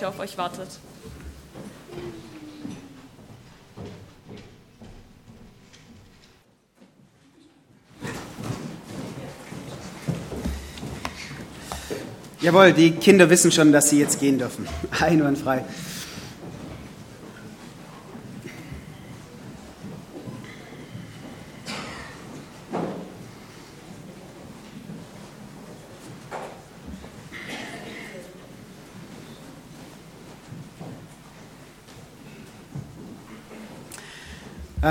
der auf euch wartet. Jawohl, die Kinder wissen schon, dass sie jetzt gehen dürfen. Einwandfrei.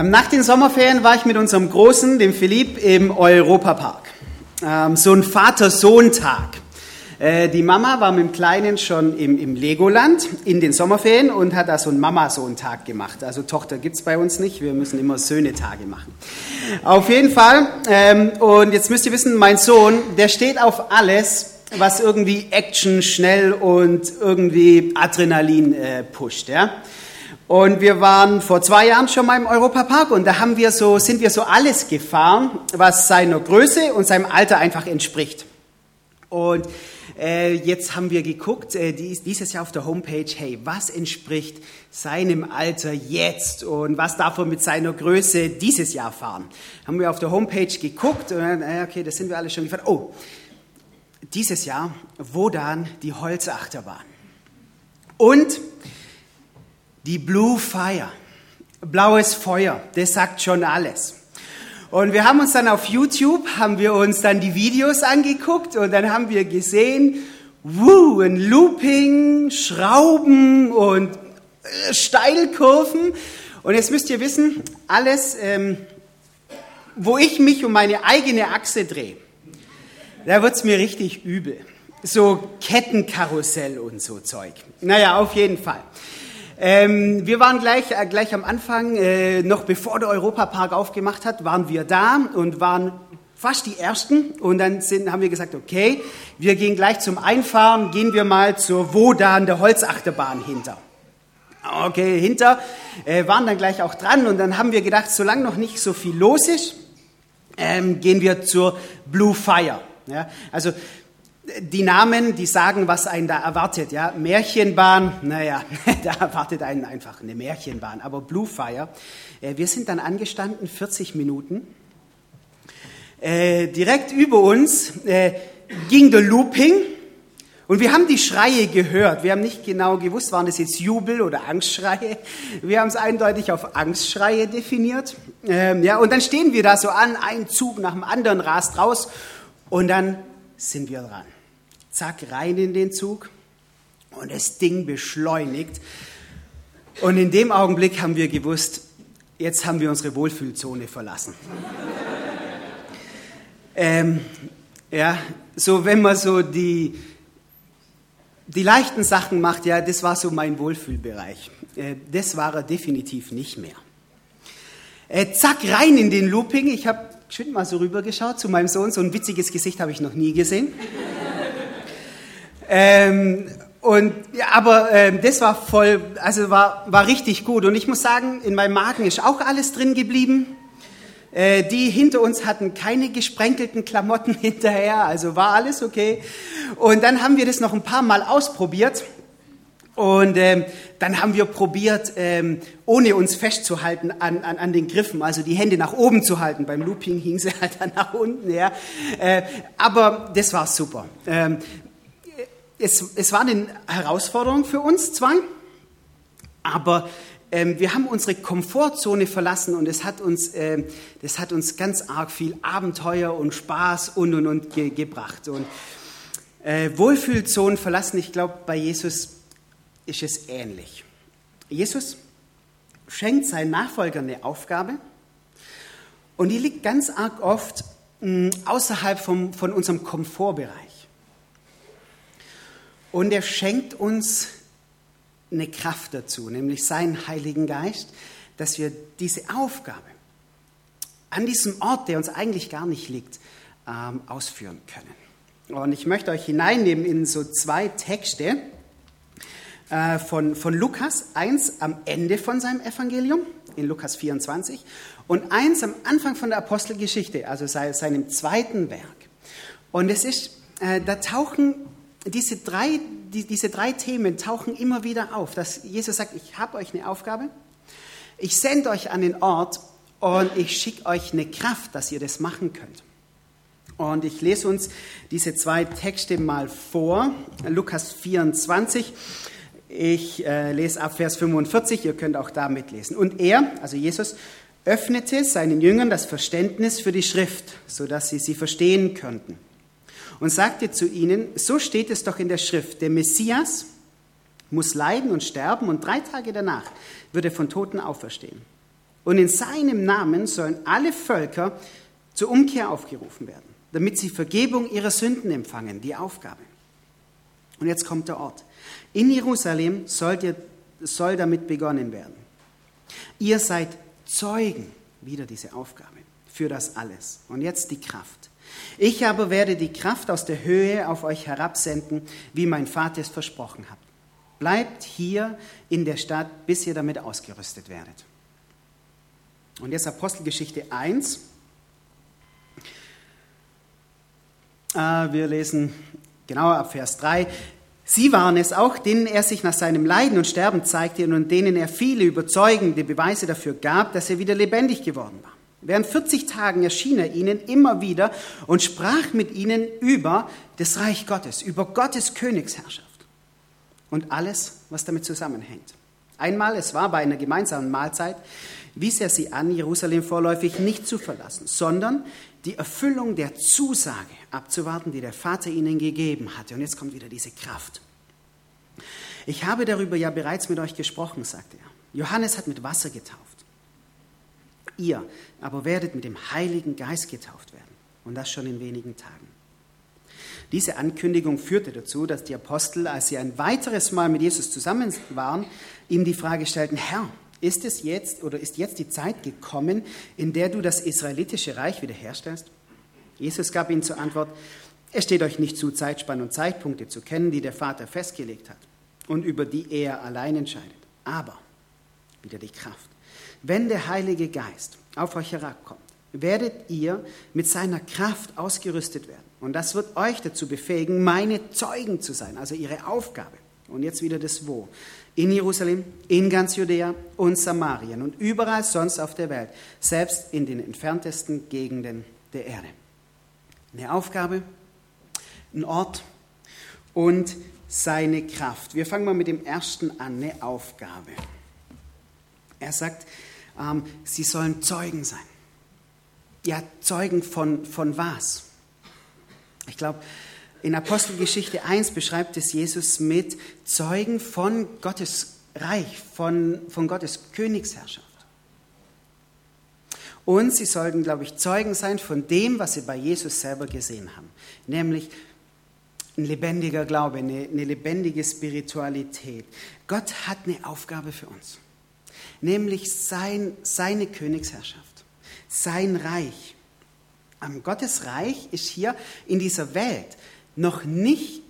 Nach den Sommerferien war ich mit unserem Großen, dem Philipp, im Europapark. Ähm, so ein Vater-Sohn-Tag. Äh, die Mama war mit dem Kleinen schon im, im Legoland in den Sommerferien und hat da so einen Mama-Sohn-Tag gemacht. Also Tochter gibt's bei uns nicht, wir müssen immer Söhne-Tage machen. Auf jeden Fall, ähm, und jetzt müsst ihr wissen, mein Sohn, der steht auf alles, was irgendwie Action, schnell und irgendwie Adrenalin äh, pusht. Ja? Und wir waren vor zwei Jahren schon mal im Europapark und da haben wir so, sind wir so alles gefahren, was seiner Größe und seinem Alter einfach entspricht. Und äh, jetzt haben wir geguckt, äh, dies, dieses Jahr auf der Homepage, hey, was entspricht seinem Alter jetzt und was darf er mit seiner Größe dieses Jahr fahren? Haben wir auf der Homepage geguckt und dann, äh, okay, das sind wir alle schon gefahren. Oh, dieses Jahr Wodan die Holzachterbahn. Und die Blue Fire, blaues Feuer, das sagt schon alles. Und wir haben uns dann auf YouTube, haben wir uns dann die Videos angeguckt und dann haben wir gesehen, wuh, ein Looping, Schrauben und äh, Steilkurven. Und jetzt müsst ihr wissen, alles, ähm, wo ich mich um meine eigene Achse drehe, da wird's mir richtig übel. So Kettenkarussell und so Zeug. Naja, auf jeden Fall. Ähm, wir waren gleich, äh, gleich am Anfang, äh, noch bevor der Europapark aufgemacht hat, waren wir da und waren fast die Ersten. Und dann sind, haben wir gesagt, okay, wir gehen gleich zum Einfahren, gehen wir mal zur Wodan, der Holzachterbahn hinter. Okay, hinter, äh, waren dann gleich auch dran und dann haben wir gedacht, solange noch nicht so viel los ist, ähm, gehen wir zur Blue Fire. Ja, also die Namen, die sagen, was einen da erwartet. Ja? Märchenbahn, naja, da erwartet einen einfach eine Märchenbahn. Aber Blue Fire, äh, wir sind dann angestanden, 40 Minuten. Äh, direkt über uns äh, ging der Looping und wir haben die Schreie gehört. Wir haben nicht genau gewusst, waren das jetzt Jubel oder Angstschreie. Wir haben es eindeutig auf Angstschreie definiert. Ähm, ja, und dann stehen wir da so an, ein Zug nach dem anderen rast raus und dann sind wir dran. Zack, rein in den Zug und das Ding beschleunigt. Und in dem Augenblick haben wir gewusst, jetzt haben wir unsere Wohlfühlzone verlassen. ähm, ja, so wenn man so die, die leichten Sachen macht, ja, das war so mein Wohlfühlbereich. Äh, das war er definitiv nicht mehr. Äh, zack, rein in den Looping. Ich habe schön mal so rübergeschaut zu meinem Sohn. So ein witziges Gesicht habe ich noch nie gesehen. Ähm, und ja, aber ähm, das war voll, also war war richtig gut. Und ich muss sagen, in meinem Magen ist auch alles drin geblieben. Äh, die hinter uns hatten keine gesprenkelten Klamotten hinterher, also war alles okay. Und dann haben wir das noch ein paar Mal ausprobiert. Und ähm, dann haben wir probiert, ähm, ohne uns festzuhalten an, an, an den Griffen, also die Hände nach oben zu halten. Beim Looping hing sie halt dann nach unten. Ja. Äh, aber das war super. Ähm, es, es war eine Herausforderung für uns zwei, aber ähm, wir haben unsere Komfortzone verlassen und es hat uns, äh, das hat uns ganz arg viel Abenteuer und Spaß und und und ge gebracht. Und äh, Wohlfühlzonen verlassen, ich glaube, bei Jesus ist es ähnlich. Jesus schenkt seinen Nachfolgern eine Aufgabe und die liegt ganz arg oft mh, außerhalb vom, von unserem Komfortbereich. Und er schenkt uns eine Kraft dazu, nämlich seinen Heiligen Geist, dass wir diese Aufgabe an diesem Ort, der uns eigentlich gar nicht liegt, ähm, ausführen können. Und ich möchte euch hineinnehmen in so zwei Texte äh, von, von Lukas, eins am Ende von seinem Evangelium, in Lukas 24, und eins am Anfang von der Apostelgeschichte, also seinem zweiten Werk. Und es ist, äh, da tauchen diese drei, die, diese drei Themen tauchen immer wieder auf, dass Jesus sagt, ich habe euch eine Aufgabe, ich sende euch an den Ort und ich schicke euch eine Kraft, dass ihr das machen könnt. Und ich lese uns diese zwei Texte mal vor. Lukas 24. Ich äh, lese ab Vers 45, ihr könnt auch da mitlesen. Und er, also Jesus, öffnete seinen Jüngern das Verständnis für die Schrift, sodass sie sie verstehen könnten. Und sagte zu ihnen, so steht es doch in der Schrift, der Messias muss leiden und sterben und drei Tage danach wird er von Toten auferstehen. Und in seinem Namen sollen alle Völker zur Umkehr aufgerufen werden damit sie Vergebung ihrer Sünden empfangen, die Aufgabe. Und jetzt kommt der Ort. In Jerusalem sollt ihr, soll damit begonnen werden. Ihr seid Zeugen, wieder diese Aufgabe, für das alles. Und jetzt die Kraft. Ich aber werde die Kraft aus der Höhe auf euch herabsenden, wie mein Vater es versprochen hat. Bleibt hier in der Stadt, bis ihr damit ausgerüstet werdet. Und jetzt Apostelgeschichte 1, Ah, wir lesen genauer ab Vers 3. Sie waren es auch, denen er sich nach seinem Leiden und Sterben zeigte und denen er viele überzeugende Beweise dafür gab, dass er wieder lebendig geworden war. Während 40 Tagen erschien er ihnen immer wieder und sprach mit ihnen über das Reich Gottes, über Gottes Königsherrschaft und alles, was damit zusammenhängt. Einmal, es war bei einer gemeinsamen Mahlzeit, wies er sie an, Jerusalem vorläufig nicht zu verlassen, sondern die Erfüllung der Zusage abzuwarten, die der Vater ihnen gegeben hatte. Und jetzt kommt wieder diese Kraft. Ich habe darüber ja bereits mit euch gesprochen, sagte er. Johannes hat mit Wasser getauft. Ihr aber werdet mit dem Heiligen Geist getauft werden. Und das schon in wenigen Tagen. Diese Ankündigung führte dazu, dass die Apostel, als sie ein weiteres Mal mit Jesus zusammen waren, ihm die Frage stellten, Herr, ist es jetzt oder ist jetzt die Zeit gekommen, in der du das israelitische Reich wiederherstellst? Jesus gab ihnen zur Antwort, es steht euch nicht zu, Zeitspannen und Zeitpunkte zu kennen, die der Vater festgelegt hat und über die er allein entscheidet. Aber, wieder die Kraft, wenn der Heilige Geist auf euch herabkommt, werdet ihr mit seiner Kraft ausgerüstet werden. Und das wird euch dazu befähigen, meine Zeugen zu sein, also ihre Aufgabe. Und jetzt wieder das Wo in Jerusalem, in ganz Judäa und Samarien und überall sonst auf der Welt, selbst in den entferntesten Gegenden der Erde. Eine Aufgabe, ein Ort und seine Kraft. Wir fangen mal mit dem ersten an, eine Aufgabe. Er sagt, ähm, sie sollen Zeugen sein. Ja, Zeugen von, von was? Ich glaube, in Apostelgeschichte 1 beschreibt es Jesus mit Zeugen von Gottes Reich, von, von Gottes Königsherrschaft. Und sie sollten, glaube ich, Zeugen sein von dem, was sie bei Jesus selber gesehen haben, nämlich ein lebendiger Glaube, eine, eine lebendige Spiritualität. Gott hat eine Aufgabe für uns, nämlich sein, seine Königsherrschaft, sein Reich. Gottes Reich ist hier in dieser Welt noch nicht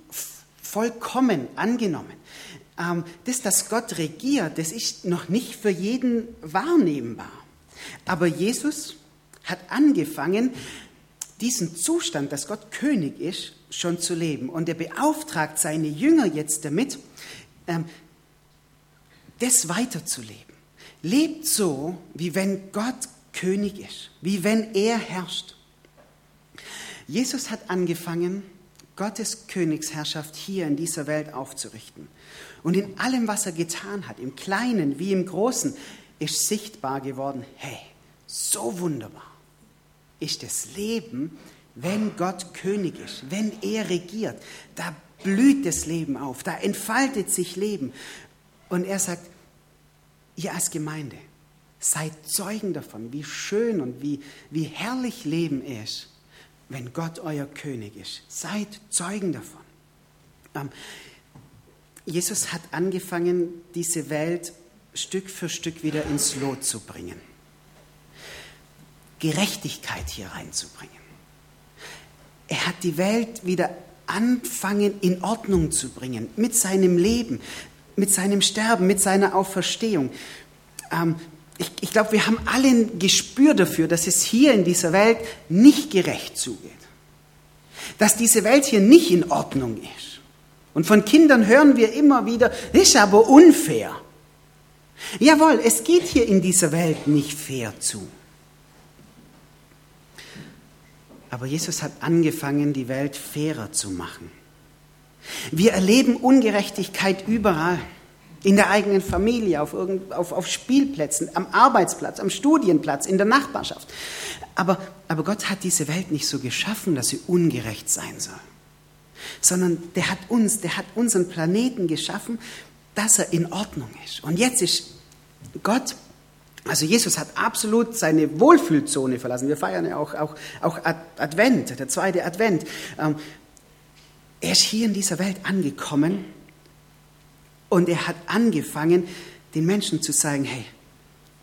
vollkommen angenommen. Ähm, das, dass Gott regiert, das ist noch nicht für jeden wahrnehmbar. Aber Jesus hat angefangen, diesen Zustand, dass Gott König ist, schon zu leben. Und er beauftragt seine Jünger jetzt damit, ähm, das weiterzuleben. Lebt so, wie wenn Gott König ist, wie wenn er herrscht. Jesus hat angefangen, Gottes Königsherrschaft hier in dieser Welt aufzurichten. Und in allem, was er getan hat, im Kleinen wie im Großen, ist sichtbar geworden, hey, so wunderbar ist das Leben, wenn Gott König ist, wenn er regiert. Da blüht das Leben auf, da entfaltet sich Leben. Und er sagt, ihr als Gemeinde, seid Zeugen davon, wie schön und wie, wie herrlich Leben ist wenn Gott euer König ist. Seid Zeugen davon. Ähm, Jesus hat angefangen, diese Welt Stück für Stück wieder ins Lot zu bringen. Gerechtigkeit hier reinzubringen. Er hat die Welt wieder anfangen in Ordnung zu bringen mit seinem Leben, mit seinem Sterben, mit seiner Auferstehung. Ähm, ich, ich glaube, wir haben alle ein Gespür dafür, dass es hier in dieser Welt nicht gerecht zugeht. Dass diese Welt hier nicht in Ordnung ist. Und von Kindern hören wir immer wieder, ist aber unfair. Jawohl, es geht hier in dieser Welt nicht fair zu. Aber Jesus hat angefangen, die Welt fairer zu machen. Wir erleben Ungerechtigkeit überall. In der eigenen Familie, auf, auf, auf Spielplätzen, am Arbeitsplatz, am Studienplatz, in der Nachbarschaft. Aber, aber Gott hat diese Welt nicht so geschaffen, dass sie ungerecht sein soll. Sondern der hat uns, der hat unseren Planeten geschaffen, dass er in Ordnung ist. Und jetzt ist Gott, also Jesus hat absolut seine Wohlfühlzone verlassen. Wir feiern ja auch, auch, auch Advent, der zweite Advent. Er ist hier in dieser Welt angekommen und er hat angefangen, den Menschen zu sagen, hey,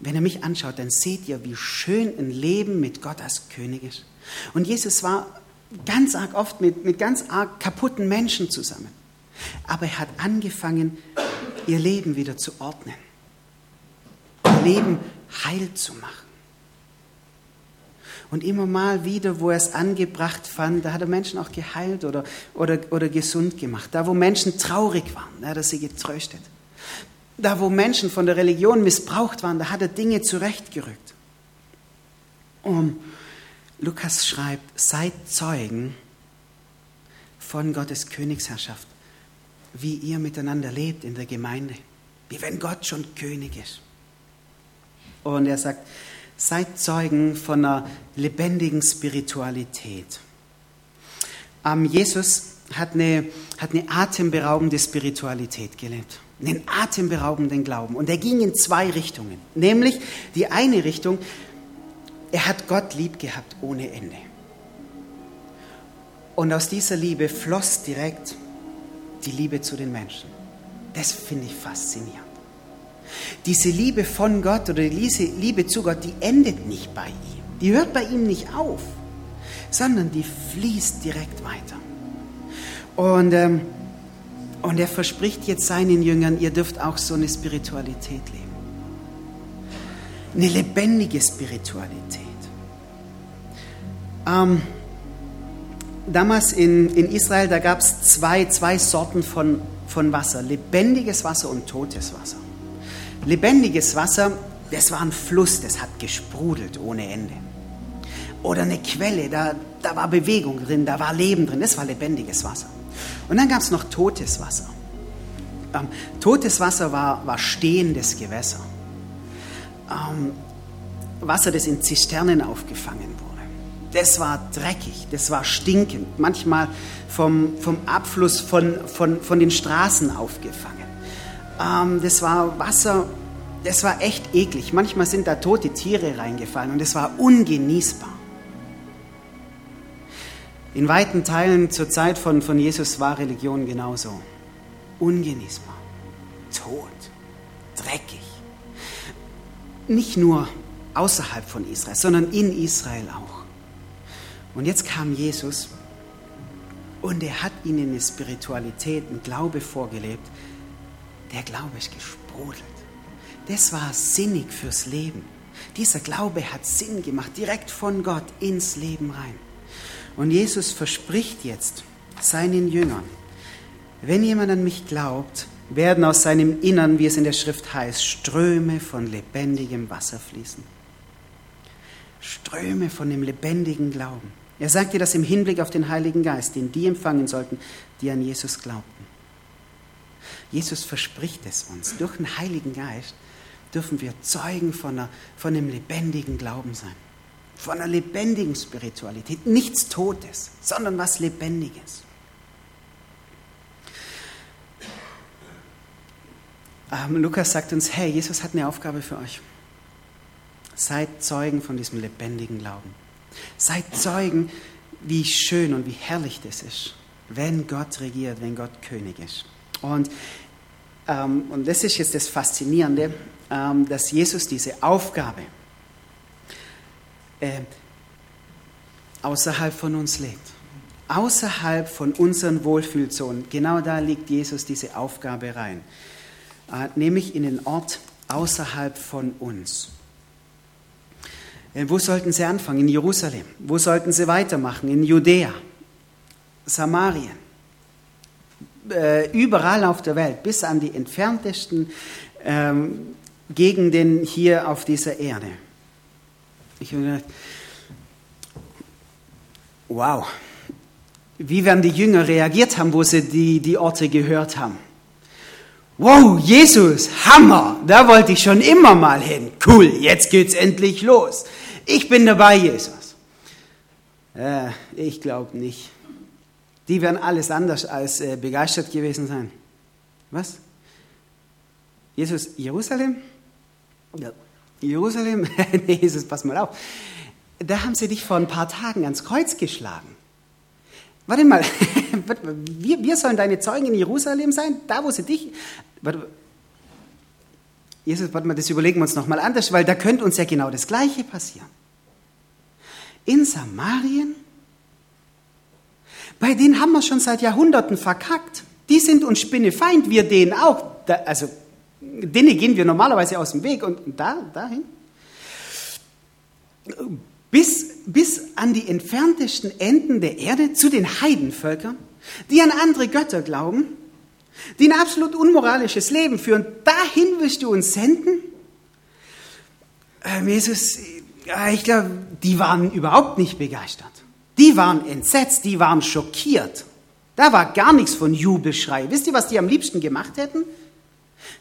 wenn ihr mich anschaut, dann seht ihr, wie schön ein Leben mit Gott als König ist. Und Jesus war ganz arg oft mit, mit ganz arg kaputten Menschen zusammen. Aber er hat angefangen, ihr Leben wieder zu ordnen. Ihr Leben heil zu machen. Und immer mal wieder, wo er es angebracht fand, da hat er Menschen auch geheilt oder, oder, oder gesund gemacht. Da, wo Menschen traurig waren, da hat er sie getröstet. Da, wo Menschen von der Religion missbraucht waren, da hat er Dinge zurechtgerückt. Und Lukas schreibt, seid Zeugen von Gottes Königsherrschaft, wie ihr miteinander lebt in der Gemeinde, wie wenn Gott schon König ist. Und er sagt, seid Zeugen von einer lebendigen Spiritualität. Ähm, Jesus hat eine, hat eine atemberaubende Spiritualität gelebt, einen atemberaubenden Glauben. Und er ging in zwei Richtungen. Nämlich die eine Richtung, er hat Gott lieb gehabt ohne Ende. Und aus dieser Liebe floss direkt die Liebe zu den Menschen. Das finde ich faszinierend. Diese Liebe von Gott oder diese Liebe zu Gott, die endet nicht bei ihm. Die hört bei ihm nicht auf, sondern die fließt direkt weiter. Und, ähm, und er verspricht jetzt seinen Jüngern, ihr dürft auch so eine Spiritualität leben. Eine lebendige Spiritualität. Ähm, damals in, in Israel, da gab es zwei, zwei Sorten von, von Wasser, lebendiges Wasser und totes Wasser. Lebendiges Wasser, das war ein Fluss, das hat gesprudelt ohne Ende. Oder eine Quelle, da, da war Bewegung drin, da war Leben drin, das war lebendiges Wasser. Und dann gab es noch totes Wasser. Ähm, totes Wasser war, war stehendes Gewässer. Ähm, Wasser, das in Zisternen aufgefangen wurde. Das war dreckig, das war stinkend, manchmal vom, vom Abfluss von, von, von den Straßen aufgefangen. Ähm, das war Wasser, das war echt eklig. Manchmal sind da tote Tiere reingefallen und es war ungenießbar. In weiten Teilen zur Zeit von, von Jesus war Religion genauso. Ungenießbar, tot, dreckig. Nicht nur außerhalb von Israel, sondern in Israel auch. Und jetzt kam Jesus und er hat ihnen eine Spiritualität, einen Glaube vorgelebt, der Glaube ist gesprudelt. Das war sinnig fürs Leben. Dieser Glaube hat Sinn gemacht, direkt von Gott ins Leben rein. Und Jesus verspricht jetzt seinen Jüngern, wenn jemand an mich glaubt, werden aus seinem Innern, wie es in der Schrift heißt, Ströme von lebendigem Wasser fließen. Ströme von dem lebendigen Glauben. Er sagte das im Hinblick auf den Heiligen Geist, den die empfangen sollten, die an Jesus glaubten. Jesus verspricht es uns. Durch den Heiligen Geist dürfen wir Zeugen von, einer, von einem lebendigen Glauben sein. Von einer lebendigen Spiritualität. Nichts Totes, sondern was Lebendiges. Ähm, Lukas sagt uns, hey, Jesus hat eine Aufgabe für euch. Seid Zeugen von diesem lebendigen Glauben. Seid Zeugen, wie schön und wie herrlich das ist, wenn Gott regiert, wenn Gott König ist. Und, ähm, und das ist jetzt das Faszinierende, ähm, dass Jesus diese Aufgabe äh, außerhalb von uns legt. Außerhalb von unseren Wohlfühlzonen. Genau da legt Jesus diese Aufgabe rein. Äh, nämlich in den Ort außerhalb von uns. Äh, wo sollten sie anfangen? In Jerusalem. Wo sollten sie weitermachen? In Judäa, Samarien äh, überall auf der Welt, bis an die entferntesten ähm, Gegenden hier auf dieser Erde. Ich habe gedacht, wow, wie werden die Jünger reagiert haben, wo sie die, die Orte gehört haben. Wow, Jesus, Hammer, da wollte ich schon immer mal hin. Cool, jetzt geht's endlich los. Ich bin dabei, Jesus. Äh, ich glaube nicht. Die werden alles anders als äh, begeistert gewesen sein. Was? Jesus, Jerusalem? Ja. Jerusalem? nee, Jesus, pass mal auf. Da haben sie dich vor ein paar Tagen ans Kreuz geschlagen. Warte mal, wir, wir sollen deine Zeugen in Jerusalem sein, da wo sie dich. Warte, Jesus, warte mal, das überlegen wir uns nochmal anders, weil da könnte uns ja genau das Gleiche passieren. In Samarien, bei denen haben wir schon seit Jahrhunderten verkackt. Die sind uns Spinnefeind, wir denen auch. Da, also, denen gehen wir normalerweise aus dem Weg und da, dahin bis, bis an die entferntesten Enden der Erde zu den Heidenvölkern, die an andere Götter glauben, die ein absolut unmoralisches Leben führen. Dahin wirst du uns senden? Ähm, Jesus, ich glaube, die waren überhaupt nicht begeistert. Die waren entsetzt, die waren schockiert. Da war gar nichts von Jubelschrei. Wisst ihr, was die am liebsten gemacht hätten?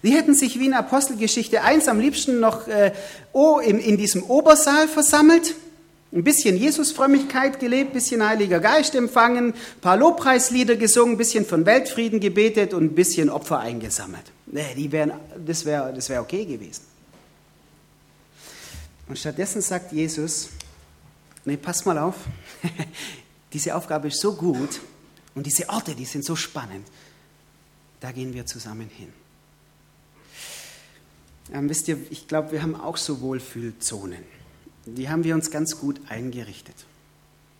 Die hätten sich wie in Apostelgeschichte 1 am liebsten noch äh, oh, in, in diesem Obersaal versammelt ein bisschen Jesusfrömmigkeit gelebt, ein bisschen Heiliger Geist empfangen, ein paar Lobpreislieder gesungen, ein bisschen von Weltfrieden gebetet und ein bisschen Opfer eingesammelt. Nee, die wären, das wäre das wär okay gewesen. Und stattdessen sagt Jesus, nee, pass mal auf, diese Aufgabe ist so gut und diese Orte, die sind so spannend, da gehen wir zusammen hin. Ähm, wisst ihr, ich glaube, wir haben auch so Wohlfühlzonen die haben wir uns ganz gut eingerichtet.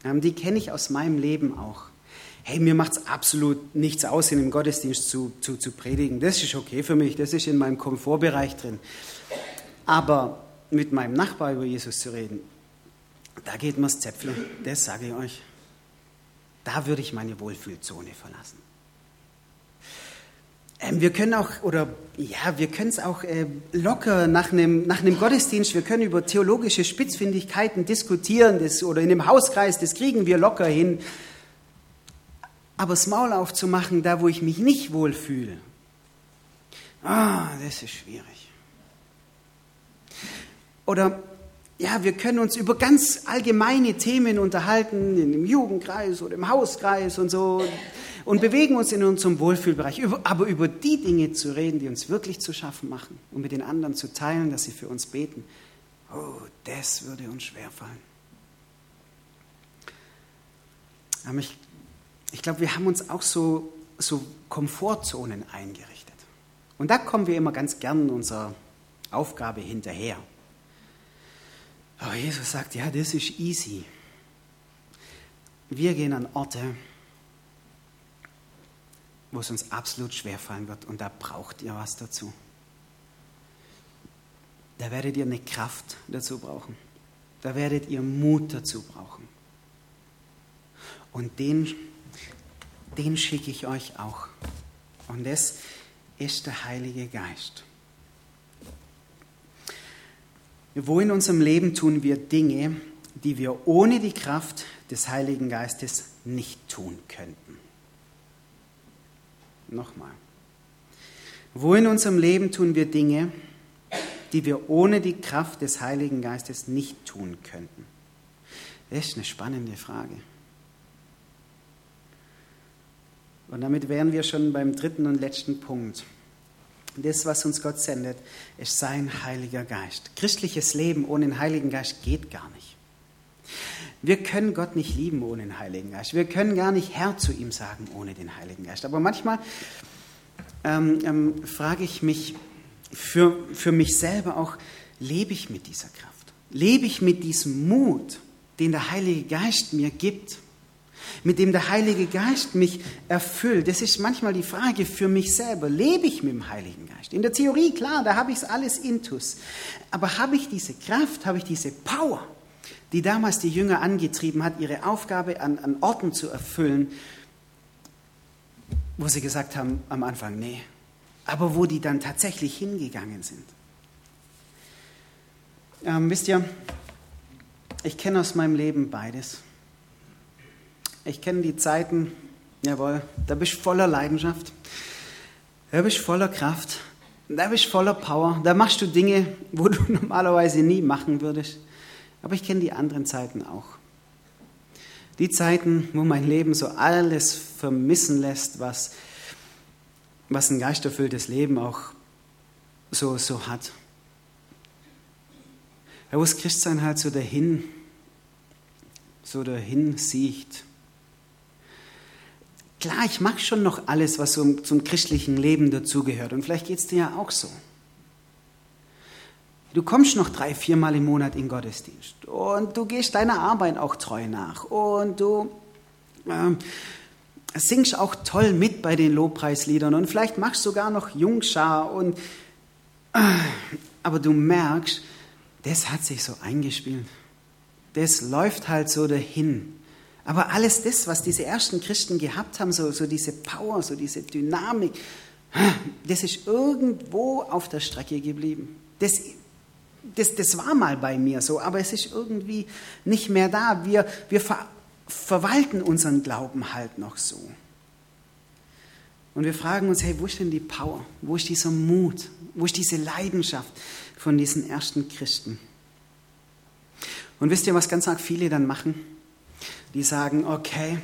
Ähm, die kenne ich aus meinem Leben auch. Hey, mir macht es absolut nichts aus, in einem Gottesdienst zu, zu, zu predigen. Das ist okay für mich, das ist in meinem Komfortbereich drin. Aber mit meinem Nachbar über Jesus zu reden, da geht mir das Zäpfchen, das sage ich euch. Da würde ich meine Wohlfühlzone verlassen. Ähm, wir können auch, oder ja, wir können es auch äh, locker nach einem, nach Gottesdienst, wir können über theologische Spitzfindigkeiten diskutieren das, oder in einem Hauskreis, das kriegen wir locker hin. Aber das Maul aufzumachen, da wo ich mich nicht wohlfühle, ah, das ist schwierig. Oder ja, wir können uns über ganz allgemeine Themen unterhalten, in dem Jugendkreis oder im Hauskreis und so und bewegen uns in unserem Wohlfühlbereich. Aber über die Dinge zu reden, die uns wirklich zu schaffen machen und mit den anderen zu teilen, dass sie für uns beten, oh, das würde uns schwerfallen. Aber ich, ich glaube, wir haben uns auch so, so Komfortzonen eingerichtet. Und da kommen wir immer ganz gern unserer Aufgabe hinterher. Aber Jesus sagt, ja, das ist easy. Wir gehen an Orte, wo es uns absolut schwerfallen wird. Und da braucht ihr was dazu. Da werdet ihr eine Kraft dazu brauchen. Da werdet ihr Mut dazu brauchen. Und den, den schicke ich euch auch. Und das ist der Heilige Geist. Wo in unserem Leben tun wir Dinge, die wir ohne die Kraft des Heiligen Geistes nicht tun könnten? Nochmal. Wo in unserem Leben tun wir Dinge, die wir ohne die Kraft des Heiligen Geistes nicht tun könnten? Das ist eine spannende Frage. Und damit wären wir schon beim dritten und letzten Punkt. Das, was uns Gott sendet, ist sein Heiliger Geist. Christliches Leben ohne den Heiligen Geist geht gar nicht. Wir können Gott nicht lieben ohne den Heiligen Geist. Wir können gar nicht Herr zu ihm sagen ohne den Heiligen Geist. Aber manchmal ähm, ähm, frage ich mich für, für mich selber auch, lebe ich mit dieser Kraft? Lebe ich mit diesem Mut, den der Heilige Geist mir gibt? Mit dem der Heilige Geist mich erfüllt? Das ist manchmal die Frage für mich selber. Lebe ich mit dem Heiligen Geist? In der Theorie, klar, da habe ich es alles intus. Aber habe ich diese Kraft, habe ich diese Power? die damals die Jünger angetrieben hat, ihre Aufgabe an, an Orten zu erfüllen, wo sie gesagt haben am Anfang, nee, aber wo die dann tatsächlich hingegangen sind. Ähm, wisst ihr, ich kenne aus meinem Leben beides. Ich kenne die Zeiten, jawohl, da bist du voller Leidenschaft, da bist du voller Kraft, da bist du voller Power, da machst du Dinge, wo du normalerweise nie machen würdest. Aber ich kenne die anderen Zeiten auch. Die Zeiten, wo mein Leben so alles vermissen lässt, was, was ein geisterfülltes Leben auch so, so hat. Wo das Christsein halt so dahin, so dahin sieht. Klar, ich mache schon noch alles, was so zum christlichen Leben dazugehört. Und vielleicht geht es dir ja auch so. Du kommst noch drei, viermal im Monat in Gottesdienst und du gehst deiner Arbeit auch treu nach und du äh, singst auch toll mit bei den Lobpreisliedern und vielleicht machst du sogar noch Jungschar und äh, aber du merkst, das hat sich so eingespielt. Das läuft halt so dahin. Aber alles das, was diese ersten Christen gehabt haben, so, so diese Power, so diese Dynamik, das ist irgendwo auf der Strecke geblieben. Das, das, das war mal bei mir so, aber es ist irgendwie nicht mehr da. Wir, wir ver, verwalten unseren Glauben halt noch so. Und wir fragen uns, hey, wo ist denn die Power? Wo ist dieser Mut? Wo ist diese Leidenschaft? von diesen ersten Christen. Und wisst ihr, was ganz arg viele dann machen? Die sagen, okay,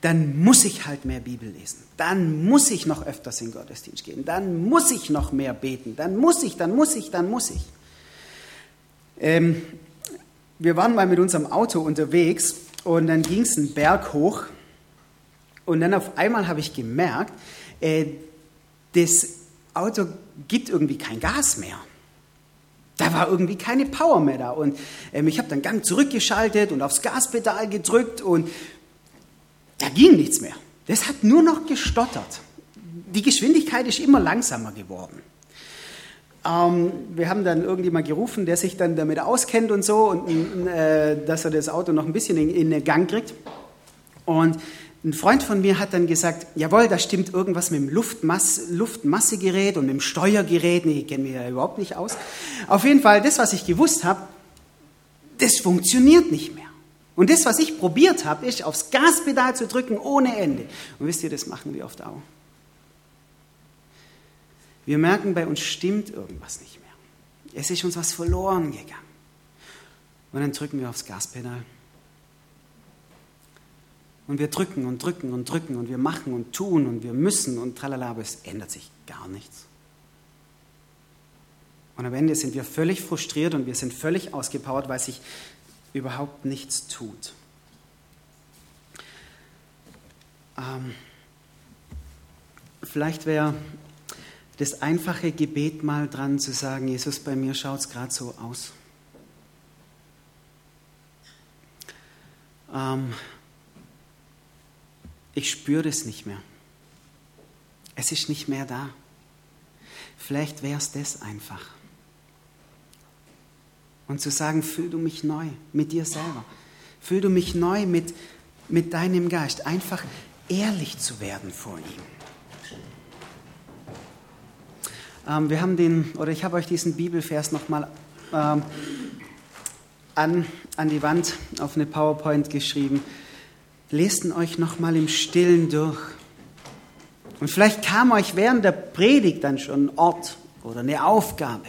dann muss ich halt mehr Bibel lesen. Dann muss ich noch öfters in Gottesdienst gehen. Dann muss ich noch mehr beten. Dann muss ich, dann muss ich, dann muss ich. Ähm, wir waren mal mit unserem Auto unterwegs und dann ging es einen Berg hoch. Und dann auf einmal habe ich gemerkt, äh, das Auto gibt irgendwie kein Gas mehr. Da war irgendwie keine Power mehr da. Und ähm, ich habe dann Gang zurückgeschaltet und aufs Gaspedal gedrückt und da ging nichts mehr. Das hat nur noch gestottert. Die Geschwindigkeit ist immer langsamer geworden. Ähm, wir haben dann irgendjemand gerufen, der sich dann damit auskennt und so, und äh, dass er das Auto noch ein bisschen in, in den Gang kriegt. Und ein Freund von mir hat dann gesagt, jawohl, da stimmt irgendwas mit dem Luftmass Luftmassegerät und mit dem Steuergerät. Nee, ich kenne mich ja überhaupt nicht aus. Auf jeden Fall, das, was ich gewusst habe, das funktioniert nicht mehr. Und das, was ich probiert habe, ist, aufs Gaspedal zu drücken ohne Ende. Und wisst ihr, das machen wir oft auch. Wir merken, bei uns stimmt irgendwas nicht mehr. Es ist uns was verloren gegangen. Und dann drücken wir aufs Gaspedal und wir drücken und drücken und drücken und wir machen und tun und wir müssen und tralala, aber es ändert sich gar nichts. Und am Ende sind wir völlig frustriert und wir sind völlig ausgepowert, weil sich überhaupt nichts tut. Ähm, vielleicht wäre das einfache Gebet mal dran zu sagen, Jesus, bei mir schaut es gerade so aus. Ähm, ich spüre es nicht mehr. Es ist nicht mehr da. Vielleicht wäre es das einfach. Und zu sagen, fühl du mich neu mit dir selber. Fühl du mich neu mit, mit deinem Geist. Einfach ehrlich zu werden vor ihm. Ähm, wir haben den, oder ich habe euch diesen Bibelvers nochmal ähm, an, an die Wand auf eine PowerPoint geschrieben lest ihn euch nochmal im Stillen durch. Und vielleicht kam euch während der Predigt dann schon ein Ort oder eine Aufgabe.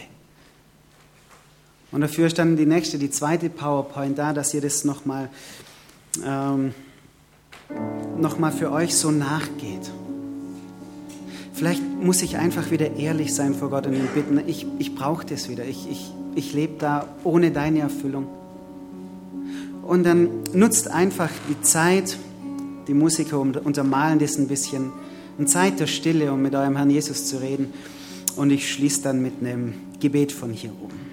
Und dafür ist dann die nächste, die zweite PowerPoint da, dass ihr das nochmal ähm, noch für euch so nachgeht. Vielleicht muss ich einfach wieder ehrlich sein vor Gott und ihn bitten, ich, ich brauche das wieder. Ich, ich, ich lebe da ohne deine Erfüllung. Und dann nutzt einfach die Zeit, die Musiker untermalen das ein bisschen, eine Zeit der Stille, um mit eurem Herrn Jesus zu reden. Und ich schließe dann mit einem Gebet von hier oben.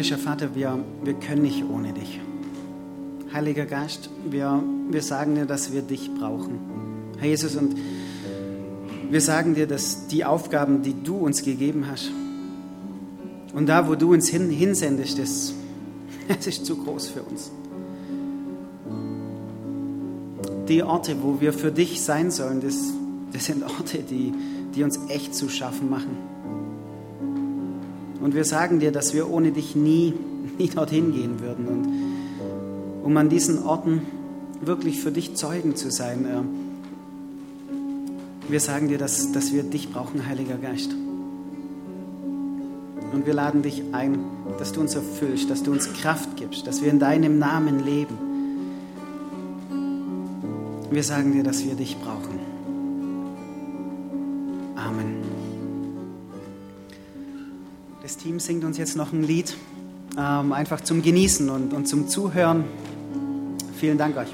Himmlischer Vater, wir, wir können nicht ohne dich. Heiliger Geist, wir, wir sagen dir, dass wir dich brauchen. Herr Jesus, und wir sagen dir, dass die Aufgaben, die du uns gegeben hast, und da, wo du uns hin, hinsendest, das, das ist zu groß für uns. Die Orte, wo wir für dich sein sollen, das, das sind Orte, die, die uns echt zu schaffen machen. Und wir sagen dir, dass wir ohne dich nie, nie dorthin gehen würden. Und um an diesen Orten wirklich für dich Zeugen zu sein, äh, wir sagen dir, dass, dass wir dich brauchen, Heiliger Geist. Und wir laden dich ein, dass du uns erfüllst, dass du uns Kraft gibst, dass wir in deinem Namen leben. Wir sagen dir, dass wir dich brauchen. Team singt uns jetzt noch ein Lied, ähm, einfach zum Genießen und, und zum Zuhören. Vielen Dank euch.